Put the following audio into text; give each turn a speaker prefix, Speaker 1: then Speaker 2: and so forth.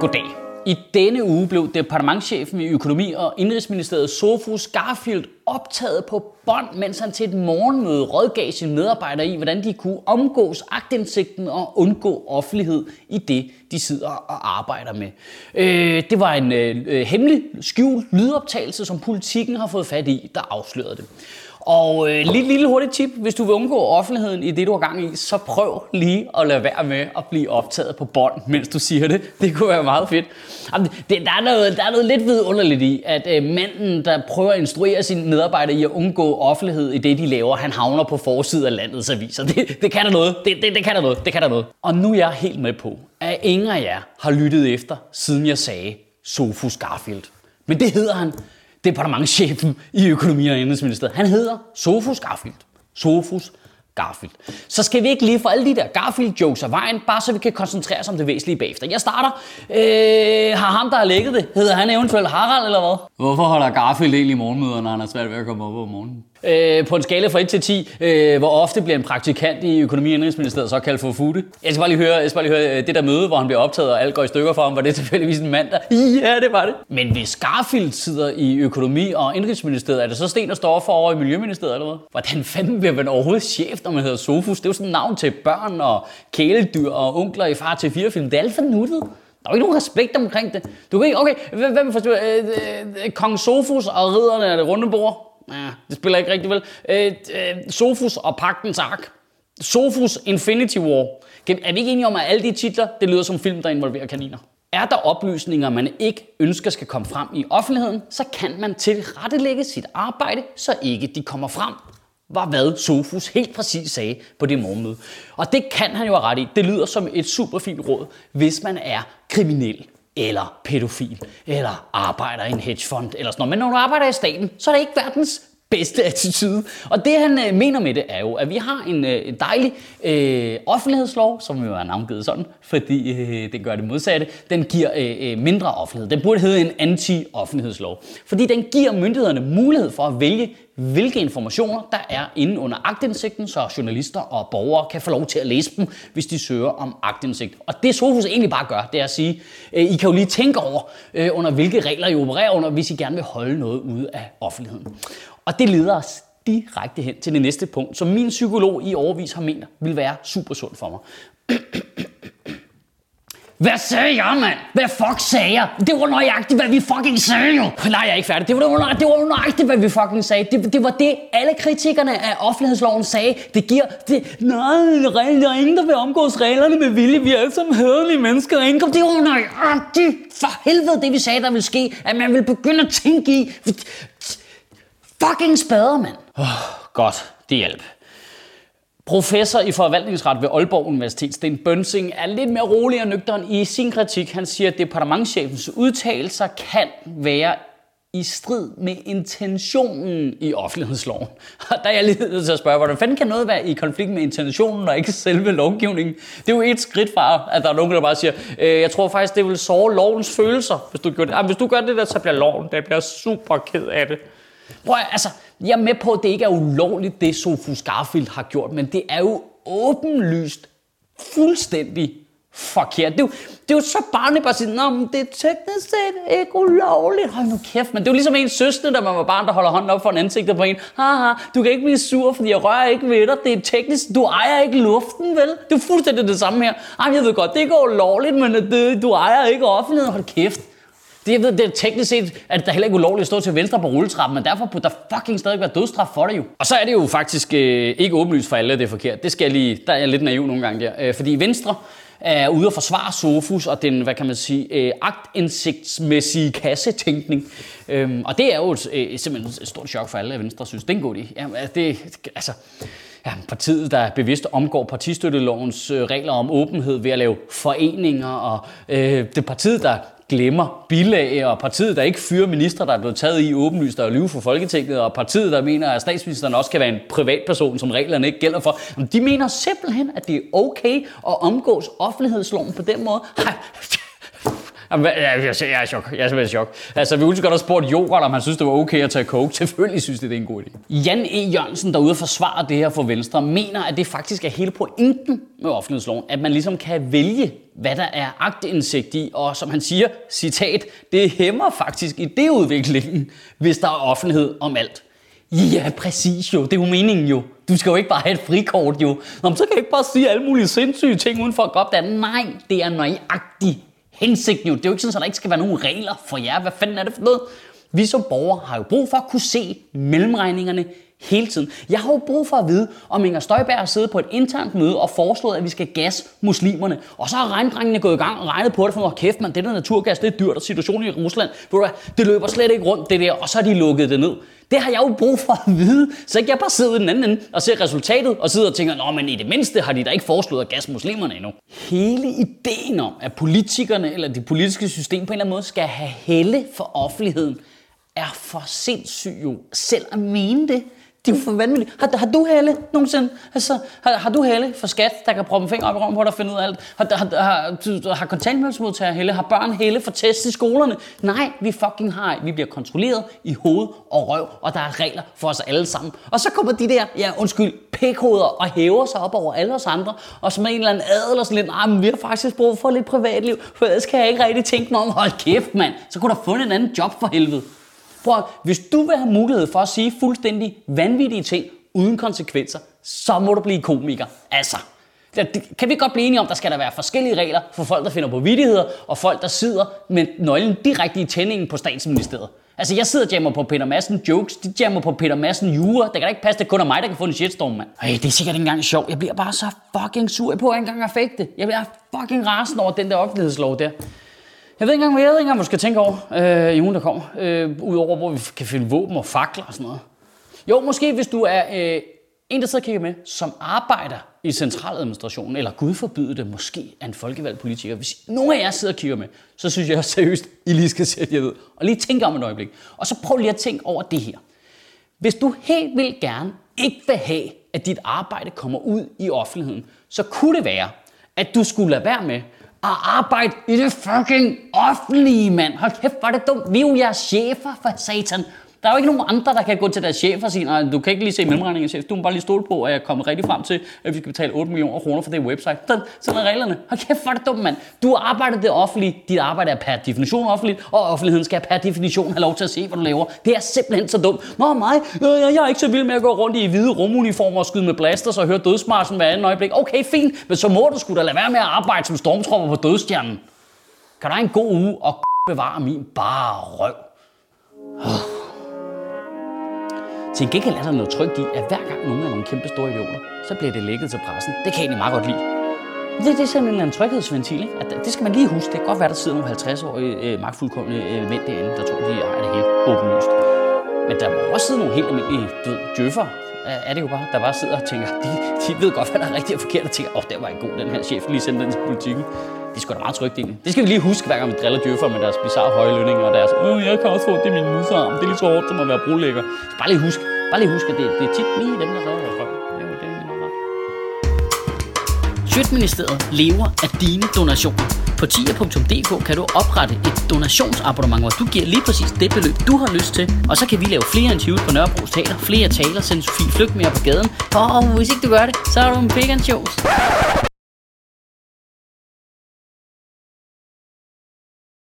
Speaker 1: Goddag. I denne uge blev departementchefen i økonomi- og indrigsministeriet Sofus Garfield optaget på bånd, mens han til et morgenmøde rådgav sine medarbejdere i, hvordan de kunne omgås agtindsigten og undgå offentlighed i det, de sidder og arbejder med. Øh, det var en øh, øh hemmelig, skjult lydoptagelse, som politikken har fået fat i, der afslørede det. Og øh, lige lille hurtigt tip, hvis du vil undgå offentligheden i det, du har gang i, så prøv lige at lade være med at blive optaget på bånd, mens du siger det. Det kunne være meget fedt. Jamen, det, der, er noget, der er noget lidt vidunderligt i, at øh, manden, der prøver at instruere sine medarbejdere i at undgå offentlighed i det, de laver, han havner på forsiden af landets aviser. Det, det kan der noget. Det, det, det kan der noget. Det kan der noget. Og nu er jeg helt med på, at ingen af jer har lyttet efter, siden jeg sagde Sofus Garfield. Men det hedder han departementchefen i økonomi- og indrigsministeriet. Han hedder Sofus Garfield. Sofus Garfield. Så skal vi ikke lige få alle de der Garfield-jokes af vejen, bare så vi kan koncentrere os om det væsentlige bagefter. Jeg starter. Øh, har ham, der har lægget det, hedder han eventuelt Harald eller hvad? Hvorfor holder Garfield egentlig morgenmøder, når han er svært ved at komme op om morgenen? Øh, på en skala fra 1 til 10, øh, hvor ofte bliver en praktikant i økonomi- og indrigsministeriet så kaldt for futte? Jeg skal bare lige høre, jeg skal bare lige høre øh, det der møde, hvor han bliver optaget, og alt går i stykker for ham, var det tilfældigvis en mand, der... Ja, det var det. Men hvis Garfield sidder i økonomi- og indrigsministeriet, er det så Sten, der står for over i Miljøministeriet eller hvad? Hvordan fanden bliver man overhovedet chef, når man hedder Sofus? Det er jo sådan et navn til børn og kæledyr og onkler i far til fire film. Det er alt for nuttet. Der er jo ikke nogen respekt omkring det. Du kan ikke, okay, hvem forstår, øh, øh, øh, Kong Sofus og ridderne af det runde bord? Ja, det spiller ikke rigtig vel. Øh, øh, Sofus og Pagtens Ark. Sofus Infinity War. Er vi ikke enige om, at alle de titler, det lyder som film, der involverer kaniner? Er der oplysninger, man ikke ønsker skal komme frem i offentligheden, så kan man tilrettelægge sit arbejde, så ikke de kommer frem var hvad Sofus helt præcis sagde på det morgenmøde. Og det kan han jo have ret i. Det lyder som et super fint råd, hvis man er kriminel eller pædofil, eller arbejder i en hedgefond, eller sådan noget. Men når du arbejder i staten, så er det ikke verdens bedste attitude. Og det han øh, mener med det er jo, at vi har en, øh, dejlig øh, offentlighedslov, som jo er navngivet sådan, fordi øh, den gør det modsatte. Den giver øh, øh, mindre offentlighed. Den burde hedde en anti-offentlighedslov. Fordi den giver myndighederne mulighed for at vælge, hvilke informationer der er inde under agtindsigten, så journalister og borgere kan få lov til at læse dem, hvis de søger om agtindsigt. Og det Sofus egentlig bare gør, det er at sige, øh, I kan jo lige tænke over, øh, under hvilke regler I opererer under, hvis I gerne vil holde noget ude af offentligheden. Og det leder os direkte hen til det næste punkt, som min psykolog i overvis har ment vil være super sundt for mig. Hvad sagde jeg, mand? Hvad fuck sagde jeg? Det var nøjagtigt, hvad vi fucking sagde jo. Nej, jeg er ikke færdig. Det var, det var nøjagtigt, hvad vi fucking sagde. Det, det var det, alle kritikerne af offentlighedsloven sagde. Det giver... Det, nej, der er ingen, der vil omgås reglerne med vilje. Vi er alle sammen hederlige mennesker. Ingen, det var nøjagtigt. For helvede, det vi sagde, der ville ske. At man vil begynde at tænke i... Fucking spader, mand. Oh, godt, det hjælp. Professor i forvaltningsret ved Aalborg Universitet, Sten Bønsing, er lidt mere rolig og nøgteren i sin kritik. Han siger, at departementchefens udtalelser kan være i strid med intentionen i offentlighedsloven. Og der er jeg lige nødt til at spørge, hvordan fanden kan noget være i konflikt med intentionen og ikke selve lovgivningen? Det er jo et skridt fra, at der er nogen, der bare siger, øh, jeg tror faktisk, det vil såre lovens følelser, hvis du gør det. Ah, hvis du gør det der, så bliver loven, der bliver super ked af det. Prøv altså, jeg er med på, at det ikke er ulovligt, det Sofus Garfield har gjort, men det er jo åbenlyst fuldstændig forkert. Det er jo, det er jo så barnligt bare at sige, men det er teknisk set ikke ulovligt. Hold nu kæft, men det er jo ligesom en søster, der man var barn, der holder hånden op for en ansigt på en. Haha, du kan ikke blive sur, fordi jeg rører ikke ved dig. Det er teknisk, du ejer ikke luften, vel? Det er fuldstændig det samme her. Ej, jeg ved godt, det er ulovligt, men øh, det, du ejer ikke offentligheden. Hold kæft. Det, jeg ved, det er teknisk set, at der heller ikke ulovligt at stå til venstre på rulletrappen, men derfor burde der fucking stadig være dødstraf for det jo. Og så er det jo faktisk øh, ikke åbenlyst for alle, at det er forkert. Det skal jeg lige, der er jeg lidt naiv nogle gange der. Øh, fordi Venstre er ude at forsvare Sofus og den, hvad kan man sige, øh, agtindsigtsmæssige kassetænkning. Øhm, og det er jo et, øh, simpelthen et stort chok for alle, at Venstre synes, det er en god idé. Jamen, det, altså, ja, partiet, der bevidst omgår partistøttelovens øh, regler om åbenhed ved at lave foreninger, og øh, det partiet, der glemmer bilag, og partiet, der ikke fyrer minister, der er blevet taget i åbenlyst og lyve for Folketinget, og partiet, der mener, at statsministeren også kan være en privatperson, som reglerne ikke gælder for. De mener simpelthen, at det er okay at omgås offentlighedsloven på den måde. Jamen, jeg, jeg, jeg er i chok. Jeg er simpelthen i chok. Altså, vi kunne godt have spurgt Jokert, om han synes, det var okay at tage coke. Selvfølgelig synes det, det er en god idé. Jan E. Jørgensen, der er ude og forsvare det her for Venstre, mener, at det faktisk er hele pointen med offentlighedsloven, at man ligesom kan vælge, hvad der er agtindsigt i, og som han siger, citat, det hæmmer faktisk idéudviklingen, hvis der er offentlighed om alt. Ja, præcis jo. Det er jo meningen jo. Du skal jo ikke bare have et frikort jo. Nå, så kan jeg ikke bare sige alle mulige sindssyge ting uden for at gå op der. Nej, det er nøjagtigt hensigten jo. Det er jo ikke sådan, at der ikke skal være nogen regler for jer. Hvad fanden er det for noget? Vi som borgere har jo brug for at kunne se mellemregningerne hele tiden. Jeg har jo brug for at vide, om Inger Støjberg har siddet på et internt møde og foreslået, at vi skal gas muslimerne. Og så har regndrengene gået i gang og regnet på det, for kæft man, det der naturgas, det er dyrt, og situationen i Rusland, ved du hvad, det løber slet ikke rundt det der, og så har de lukket det ned. Det har jeg jo brug for at vide, så ikke jeg bare sidder i den anden ende og ser resultatet og sidder og tænker, nå, men i det mindste har de da ikke foreslået at gas muslimerne endnu. Hele ideen om, at politikerne eller det politiske system på en eller anden måde skal have helle for offentligheden, er for sindssyg jo selv at mene det. Det er jo for vanvittigt. Har, har du Helle nogensinde? Altså, har, har du Helle for skat, der kan proppe en finger op i røven på dig og finde ud af alt? Har, har, har, har kontanthjælpsmodtager Helle? Har børn Helle for test i skolerne? Nej, vi fucking har Vi bliver kontrolleret i hoved og røv, og der er regler for os alle sammen. Og så kommer de der, ja undskyld, pækhoveder og hæver sig op over alle os andre, og som en eller anden adel og sådan lidt, nej, men vi har faktisk brug for lidt privatliv, for ellers kan jeg ikke rigtig tænke mig om, hold kæft mand, så kunne der fundet en anden job for helvede. Prøv, hvis du vil have mulighed for at sige fuldstændig vanvittige ting uden konsekvenser, så må du blive komiker. Altså, kan vi godt blive enige om, at der skal der være forskellige regler for folk, der finder på vidigheder, og folk, der sidder med nøglen direkte i tændingen på statsministeriet. Altså, jeg sidder og jammer på Peter Madsen jokes, de jammer på Peter Madsen jure. Det kan da ikke passe, det kun er mig, der kan få en shitstorm, mand. Ej, det er sikkert ikke engang sjovt. Jeg bliver bare så fucking sur på, at jeg engang har fake det. Jeg bliver fucking rasende over den der offentlighedslov der. Jeg ved ikke engang, hvad jeg, ved ikke engang, skal tænke over øh, i ugen, der kommer. Øh, Udover, hvor vi kan finde våben og fakler og sådan noget. Jo, måske hvis du er øh, en, der sidder og kigger med, som arbejder i centraladministrationen, eller gud forbyde det, måske er en folkevalgt politiker. Hvis nogen af jer sidder og kigger med, så synes jeg seriøst, I lige skal sætte jer ved og lige tænke om et øjeblik. Og så prøv lige at tænke over det her. Hvis du helt vil gerne ikke vil have, at dit arbejde kommer ud i offentligheden, så kunne det være, at du skulle lade være med at arbejde i det fucking offentlige, mand. Hold kæft, hvor er det dumt. Vi er jo jeres chefer, for satan. Der er jo ikke nogen andre, der kan gå til deres chef og sige, nej, du kan ikke lige se mellemregningen chef. Du må bare lige stole på, at jeg er kommet rigtig frem til, at vi skal betale 8 millioner kroner for det website. Sådan, sådan er reglerne. Hold kæft, hvor er det dumt, mand. Du arbejder det offentlige. Dit arbejde er per definition offentligt, og offentligheden skal per definition have lov til at se, hvad du laver. Det er simpelthen så dumt. Nå, mig, øh, jeg er ikke så vild med at gå rundt i hvide rumuniformer og skyde med blasters og høre dødsmarsen hver anden øjeblik. Okay, fint, men så må du skulle da lade være med at arbejde som stormtropper på dødstjernen. Kan du have en god uge og bevare min bare røv? Oh. Til gengæld er der noget trygt i, at hver gang nogen er nogle kæmpe store idioter, så bliver det lækket til pressen. Det kan jeg egentlig meget godt lide. Det, det er sådan en eller anden tryghedsventil, ikke? At det skal man lige huske. Det kan godt være, der sidder nogle 50-årige øh, magtfuldkommende øh, mænd derinde, der tror, de ejer det helt åbenlyst. Men der må også sidde nogle helt almindelige du djøffer, er det jo bare, der bare sidder og tænker, de, de ved godt, hvad der er rigtigt og forkert, og tænker, åh, oh, der var en god, den her chef, lige sendte den til politikken. De sgu da meget trygt egentlig. Det skal vi lige huske, hver gang vi driller djøffer med deres bizarre høje lønninger og deres, åh, jeg kan også få det i min musarm. det er lige så hårdt som at være brolægger. Så bare lige husk, Bare lige husk, at det, det er tit lige dem, der redder vores røv. Det er det, er ret. Sjøtministeriet lever af dine donationer. På tia.dk kan du oprette et donationsabonnement, hvor du giver lige præcis det beløb, du har lyst til. Og så kan vi lave flere interviews på Nørrebro Teater, flere taler, sende Sofie Flygt mere på gaden. Og hvis ikke du gør det, så er du en big shows.